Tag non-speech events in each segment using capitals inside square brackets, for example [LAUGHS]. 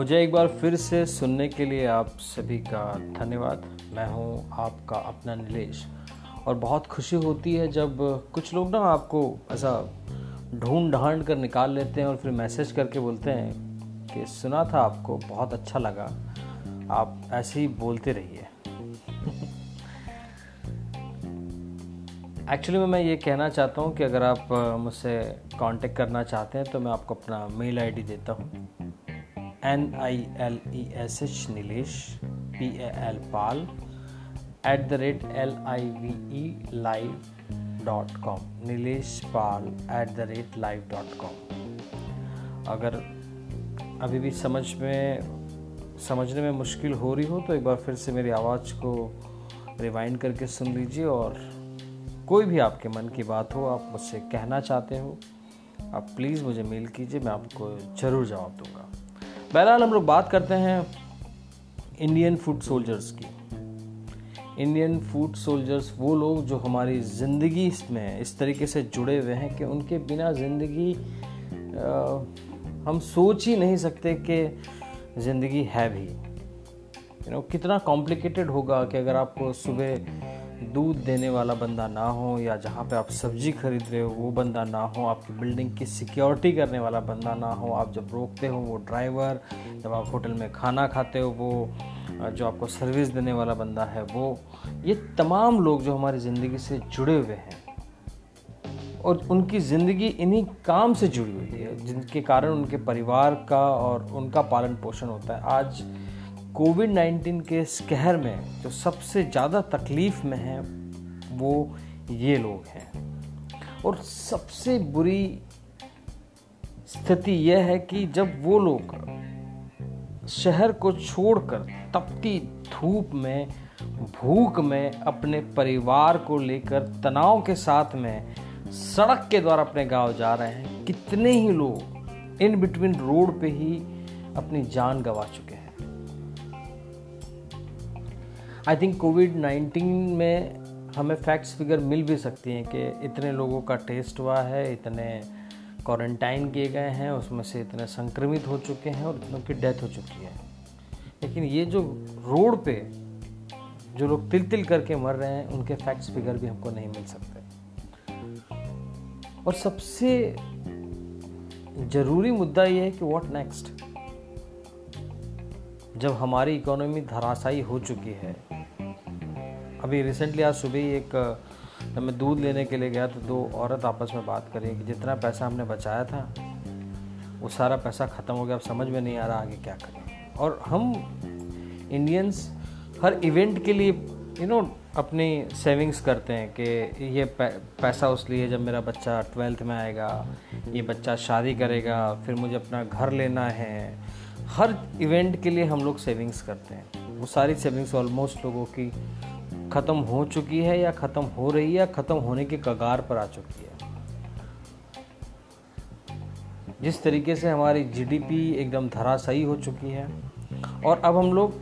मुझे एक बार फिर से सुनने के लिए आप सभी का धन्यवाद। मैं हूँ आपका अपना नीलेश। और बहुत खुशी होती है जब कुछ लोग ना आपको ऐसा ढूंढ ढांड कर निकाल लेते हैं और फिर मैसेज करके बोलते हैं कि सुना था आपको, बहुत अच्छा लगा। आप ऐसे ही बोलते रहिए। एक्चुअली में, मैं ये कहना चाहता हूँ कि अगर आप मुझसे कांटेक्ट करना चाहते हैं तो मैं आपको अपना मेल आईडी देता हूँ। N I L E S H Nilesh P A L Pal at the rate L I V E live dot com Nilesh Pal at the rate live dot com अगर अभी भी समझ में, समझने में मुश्किल हो रही हो तो एक बार फिर से मेरी आवाज़ को रिवाइंड करके सुन लीजिए और कोई भी आपके मन की बात हो, आप मुझसे कहना चाहते हो, आप प्लीज़ मुझे मेल कीजिए, मैं आपको ज़रूर जवाब दूँगा। बहरहाल हम लोग बात करते हैं इंडियन फ़ूड सोल्जर्स की। इंडियन फ़ूड सोल्जर्स वो लोग जो हमारी ज़िंदगी में इस तरीके से जुड़े हुए हैं कि उनके बिना ज़िंदगी हम सोच ही नहीं सकते कि ज़िंदगी है भी। यू you नो know, कितना कॉम्प्लिकेटेड होगा कि अगर आपको सुबह दूध देने वाला बंदा ना हो या जहाँ पे आप सब्ज़ी खरीद रहे हो, वो बंदा ना हो, आपकी बिल्डिंग की सिक्योरिटी करने वाला बंदा ना हो, आप जब रोकते हो वो ड्राइवर जब आप होटल में खाना खाते हो, वो जो आपको सर्विस देने वाला बंदा है, वो, ये तमाम लोग जो हमारी ज़िंदगी से जुड़े हुए हैं और उनकी ज़िंदगी इन्हीं काम से जुड़ी हुई है, जिनके कारण उनके परिवार का और उनका पालन पोषण होता है। आज कोविड 19 के इस कहर में जो सबसे ज़्यादा तकलीफ़ में है, वो ये लोग हैं। और सबसे बुरी स्थिति यह है कि जब वो लोग शहर को छोड़कर तपती धूप में, भूख में अपने परिवार को लेकर तनाव के साथ में सड़क के द्वारा अपने गाँव जा रहे हैं, कितने ही लोग इन बिटवीन रोड पे ही अपनी जान गंवा चुके आई थिंक कोविड नाइन्टीन में हमें फैक्ट्स फिगर मिल भी सकती हैं कि इतने लोगों का टेस्ट हुआ है, इतने क्वारंटाइन किए गए हैं, उसमें से इतने संक्रमित हो चुके हैं और इतनों की डेथ हो चुकी है। लेकिन ये जो रोड पे जो लोग तिल तिल करके मर रहे हैं, उनके फैक्ट्स फिगर भी हमको नहीं मिल सकते। और सबसे ज़रूरी मुद्दा ये है कि व्हाट नेक्स्ट जब हमारी इकोनॉमी धराशायी हो चुकी है अभी रिसेंटली आज सुबह ही एक जब मैं दूध लेने के लिए गया तो दो औरत आपस में बात करी कि जितना पैसा हमने बचाया था, वो सारा पैसा ख़त्म हो गया। अब समझ में नहीं आ रहा आगे क्या करें। और हम इंडियंस हर इवेंट के लिए यू नो अपनी सेविंग्स करते हैं कि ये पैसा उस लिए जब मेरा बच्चा ट्वेल्थ में आएगा, ये बच्चा शादी करेगा, फिर मुझे अपना घर लेना है। हर इवेंट के लिए हम लोग सेविंग्स करते हैं। वो सारी सेविंग्स ऑलमोस्ट लोगों की ख़त्म हो चुकी है या ख़त्म हो रही है या ख़त्म होने के कगार पर आ चुकी है? जिस तरीके से हमारी जीडीपी एकदम धराशायी हो चुकी है और अब हम लोग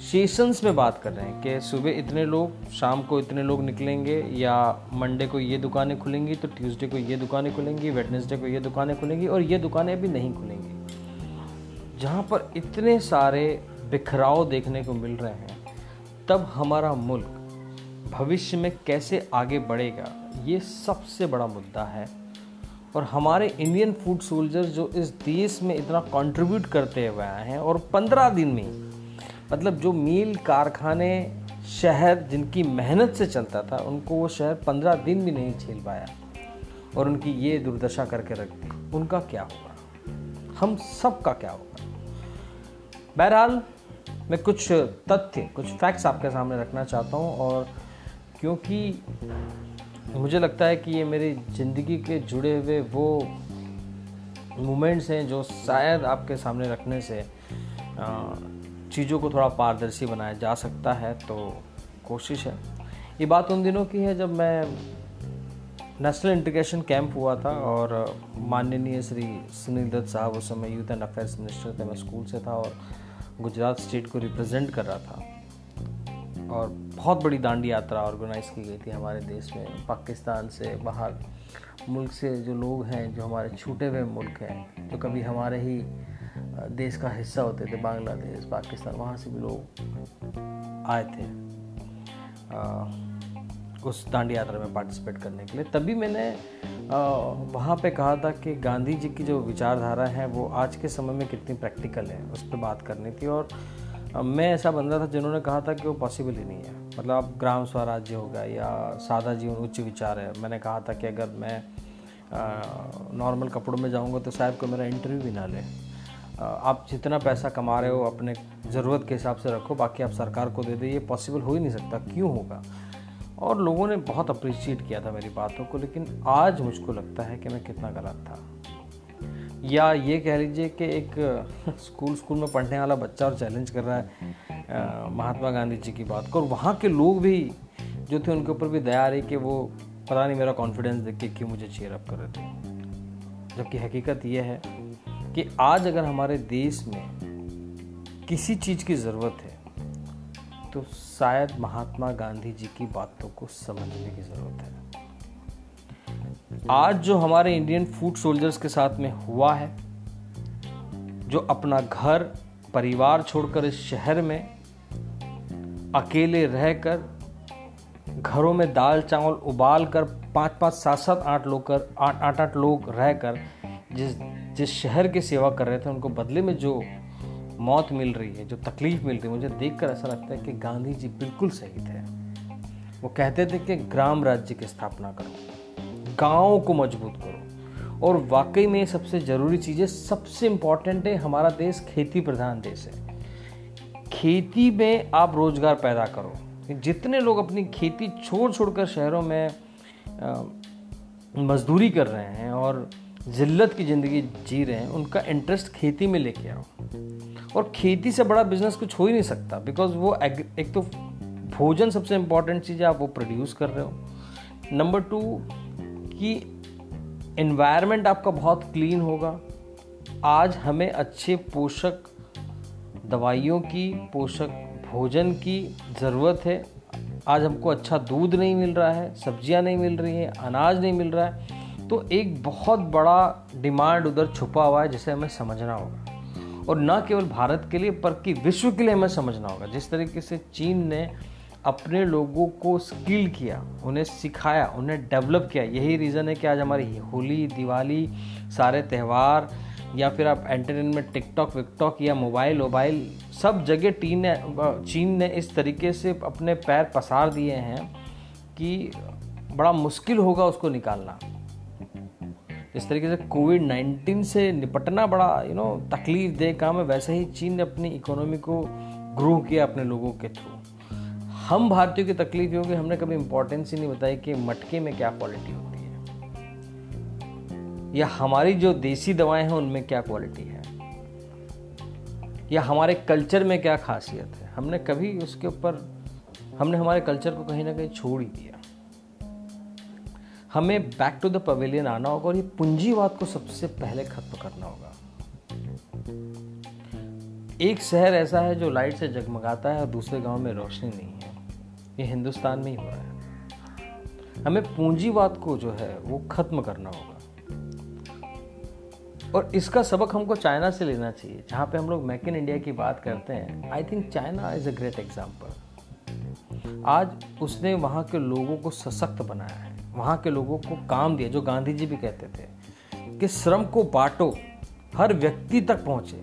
सेशंस में बात कर रहे हैं कि सुबह इतने लोग, शाम को इतने लोग निकलेंगे या मंडे को ये दुकानें खुलेंगी तो ट्यूसडे को ये दुकानें खुलेंगी वेडनेसडे को ये दुकानें खुलेंगी और ये दुकानें अभी नहीं खुलेंगी। जहाँ पर इतने सारे बिखराव देखने को मिल रहे हैं तब हमारा मुल्क भविष्य में कैसे आगे बढ़ेगा, ये सबसे बड़ा मुद्दा है। और हमारे इंडियन फ़ूड सोल्जर जो इस देश में इतना कंट्रीब्यूट करते हुए आए हैं और पंद्रह दिन में मतलब जो मील कारखाने, शहर जिनकी मेहनत से चलता था, उनको वो शहर पंद्रह दिन भी नहीं झेल पाया और उनकी ये दुर्दशा करके रख दी। उनका क्या होगा? हम सब का क्या होगा? बहरहाल मैं कुछ तथ्य, कुछ फैक्ट्स आपके सामने रखना चाहता हूँ और क्योंकि मुझे लगता है कि ये मेरी ज़िंदगी के जुड़े हुए वो मोमेंट्स हैं जो शायद आपके सामने रखने से चीज़ों को थोड़ा पारदर्शी बनाया जा सकता है तो कोशिश है। ये बात उन दिनों की है जब मैं नेशनल इंटीग्रेशन कैंप हुआ था और माननीय श्री सुनील दत्त साहब उस समय यूथ एंड अफेयर्स मिनिस्टर थे, मैं स्कूल से था और गुजरात स्टेट को रिप्रेजेंट कर रहा था। और बहुत बड़ी दांडी यात्रा ऑर्गेनाइज की गई थी हमारे देश में पाकिस्तान से बाहर। मुल्क से जो लोग हैं जो हमारे छूटे हुए मुल्क हैं जो कभी हमारे ही देश का हिस्सा होते थे बांग्लादेश पाकिस्तान वहाँ से भी लोग आए थे आ, उस दांडी यात्रा में पार्टिसिपेट करने के लिए। तभी मैंने वहाँ पे कहा था कि गांधी जी की जो विचारधारा है, वो आज के समय में कितनी प्रैक्टिकल है, उस पर बात करनी थी और मैं ऐसा बंदा था जिन्होंने कहा था कि वो पॉसिबल ही नहीं है। मतलब अब ग्राम स्वराज्य होगा या सादा जीवन, उच्च विचार है। मैंने कहा था कि अगर मैं नॉर्मल कपड़ों में जाऊँगा तो साहब को मेरा इंटरव्यू भी ना ले। आप जितना पैसा कमा रहे हो, अपने ज़रूरत के हिसाब से रखो, बाकी आप सरकार को दे दे, ये पॉसिबल हो ही नहीं सकता। क्यों होगा? और लोगों ने बहुत अप्रिशिएट किया था मेरी बातों को, लेकिन आज मुझको लगता है कि मैं कितना गलत था। या ये कह लीजिए कि एक [LAUGHS] स्कूल स्कूल में पढ़ने वाला बच्चा और चैलेंज कर रहा है महात्मा गांधी जी की बात को, और वहाँ के लोग भी जो थे उनके ऊपर भी दया आ रही कि वो पता नहीं मेरा कॉन्फिडेंस देख के क्यों मुझे चेयर अप कर रहे थे। जबकि हकीकत यह है कि आज अगर हमारे देश में किसी चीज़ की ज़रूरत है तो शायद महात्मा गांधी जी की बातों को समझने की ज़रूरत है। आज जो हमारे इंडियन फ़ूड सोल्जर्स के साथ में हुआ है, जो अपना घर, परिवार छोड़कर इस शहर में अकेले रहकर घरों में दाल, चावल उबाल कर पाँच पाँच, सात सात, आठ लोग कर, आठ आठ आठ लोग रहकर जिस जिस शहर की सेवा कर रहे थे, उनको बदले में जो मौत मिल रही है, जो तकलीफ़ मिल रही है, मुझे देखकर ऐसा लगता है कि गांधी जी बिल्कुल सही थे। वो कहते थे कि ग्राम राज्य की स्थापना करो, गाँव को मज़बूत करो, और वाकई में सबसे ज़रूरी चीज़, सबसे इंपॉर्टेंट है, हमारा देश खेती प्रधान देश है। खेती में आप रोज़गार पैदा करो। जितने लोग अपनी खेती छोड़ छोड़कर शहरों में मजदूरी कर रहे हैं, और जिल्लत की ज़िंदगी जी रहे हैं, उनका इंटरेस्ट खेती में लेके आओ और खेती से बड़ा बिज़नेस कुछ हो ही नहीं सकता बिकॉज़ वो एक तो भोजन सबसे इंपॉर्टेंट चीज़ है, आप वो प्रोड्यूस कर रहे हो। नंबर टू कि इन्वायरमेंट आपका बहुत क्लीन होगा। आज हमें अच्छे पोषक दवाइयों की, पोषक भोजन की ज़रूरत है। आज हमको अच्छा दूध नहीं मिल रहा है, सब्ज़ियाँ नहीं मिल रही हैं, अनाज नहीं मिल रहा है। तो एक बहुत बड़ा डिमांड उधर छुपा हुआ है, जिसे हमें समझना होगा। और न केवल भारत के लिए पर कि विश्व के लिए हमें समझना होगा। जिस तरीके से चीन ने अपने लोगों को स्किल किया, उन्हें सिखाया, उन्हें डेवलप किया, यही रीज़न है कि आज हमारी होली, दिवाली, सारे त्यौहार, या फिर आप एंटरटेनमेंट, टिकटॉक, विकटॉक, या मोबाइल वोबाइल सब जगह टीन ने, चीन ने इस तरीके से अपने पैर पसार दिए हैं कि बड़ा मुश्किल होगा उसको निकालना। इस तरीके से कोविड नाइन्टीन से निपटना बड़ा यू नो तकलीफ़ दे काम है। वैसे ही चीन ने अपनी इकोनॉमी को ग्रो किया अपने लोगों के थ्रू हम भारतीयों की तकलीफ़ होगी, हमने कभी इंपॉर्टेंस ही नहीं बताई कि मटके में क्या क्वालिटी होती है। या हमारी जो देसी दवाएँ हैं, उनमें क्या क्वालिटी है। या हमारे कल्चर में क्या खासियत है। हमने कभी उसके ऊपर, हमने हमारे कल्चर को कहीं ना कहीं छोड़ ही दिया। हमें बैक टू द पवेलियन आना होगा और ये पूंजीवाद को सबसे पहले खत्म करना होगा। एक शहर ऐसा है जो लाइट से जगमगाता है और दूसरे गाँव में रोशनी नहीं है। ये हिंदुस्तान में ही हो रहा है। हमें पूंजीवाद को जो है वो खत्म करना होगा। और इसका सबक हमको चाइना से लेना चाहिए, जहाँ पे हम लोग मेक इन इंडिया की बात करते हैं। I think China is a great example आज उसने वहाँ के लोगों को सशक्त बनाया है। वहाँ के लोगों को काम दिया, जो गांधी जी भी कहते थे, कि श्रम को बांटो, हर व्यक्ति तक पहुँचे।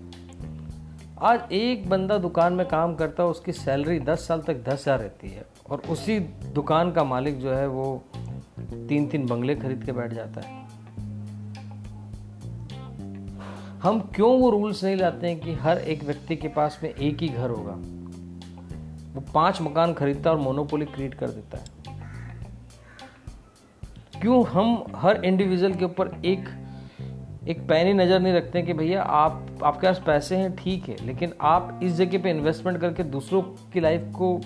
आज एक बंदा दुकान में काम करता है, उसकी सैलरी दस साल तक दस हज़ार रहती है, और उसी दुकान का मालिक जो है, वो तीन तीन बंगले खरीद के बैठ जाता है। हम क्यों वो रूल्स नहीं लाते हैं कि हर एक व्यक्ति के पास में एक ही घर होगा? वो पाँच मकान खरीदता और मोनोपोली क्रिएट कर देता है। क्यों हम हर इंडिविजुअल के ऊपर एक एक पैनी नज़र नहीं रखते कि भैया आप, आपके पास पैसे हैं, ठीक है, लेकिन आप इस जगह पे इन्वेस्टमेंट करके दूसरों की लाइफ को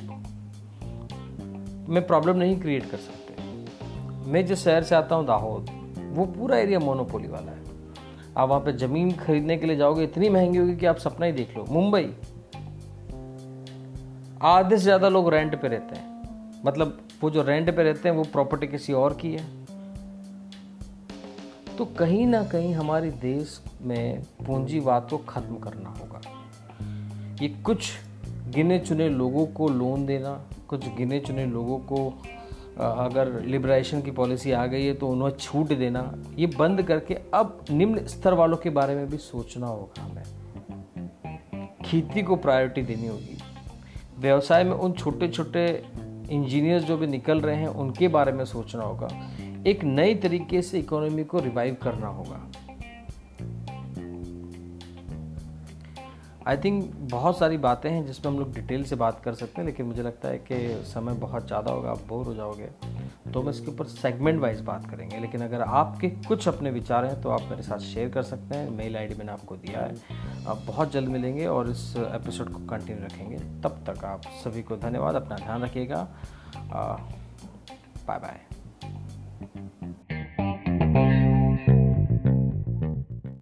में प्रॉब्लम नहीं क्रिएट कर सकते। मैं जिस शहर से आता हूँ, दाहोद, वो पूरा एरिया मोनोपोली वाला है। आप वहाँ पे ज़मीन खरीदने के लिए जाओगे, इतनी महँगी होगी कि आप सपना ही देख लो। मुंबई, आधे से ज़्यादा लोग रेंट पे रहते हैं। मतलब वो जो रेंट पे रहते हैं, वो प्रॉपर्टी किसी और की है। तो कहीं ना कहीं हमारे देश में पूंजीवाद को ख़त्म करना होगा। ये कुछ गिने चुने लोगों को लोन देना, कुछ गिने चुने लोगों को अगर लिबरेशन की पॉलिसी आ गई है तो उन्हें छूट देना, ये बंद करके अब निम्न स्तर वालों के बारे में भी सोचना होगा हमें। खेती को प्रायोरिटी देनी होगी। व्यवसाय में उन छोटे छोटे इंजीनियर जो भी निकल रहे हैं, उनके बारे में सोचना होगा। एक नई तरीके से इकोनॉमी को रिवाइव करना होगा। आई थिंक बहुत सारी बातें हैं जिसमें हम लोग डिटेल से बात कर सकते हैं, लेकिन मुझे लगता है कि समय बहुत ज़्यादा होगा, आप बोर हो जाओगे। तो हम इसके ऊपर सेगमेंट वाइज बात करेंगे। लेकिन अगर आपके कुछ अपने विचार हैं तो आप मेरे साथ शेयर कर सकते हैं। मेल आईडी मैंने आपको दिया है। आप बहुत जल्द मिलेंगे और इस एपिसोड को कंटिन्यू रखेंगे। तब तक आप सभी को धन्यवाद। अपना ध्यान रखिएगा। Bye bye Thank you.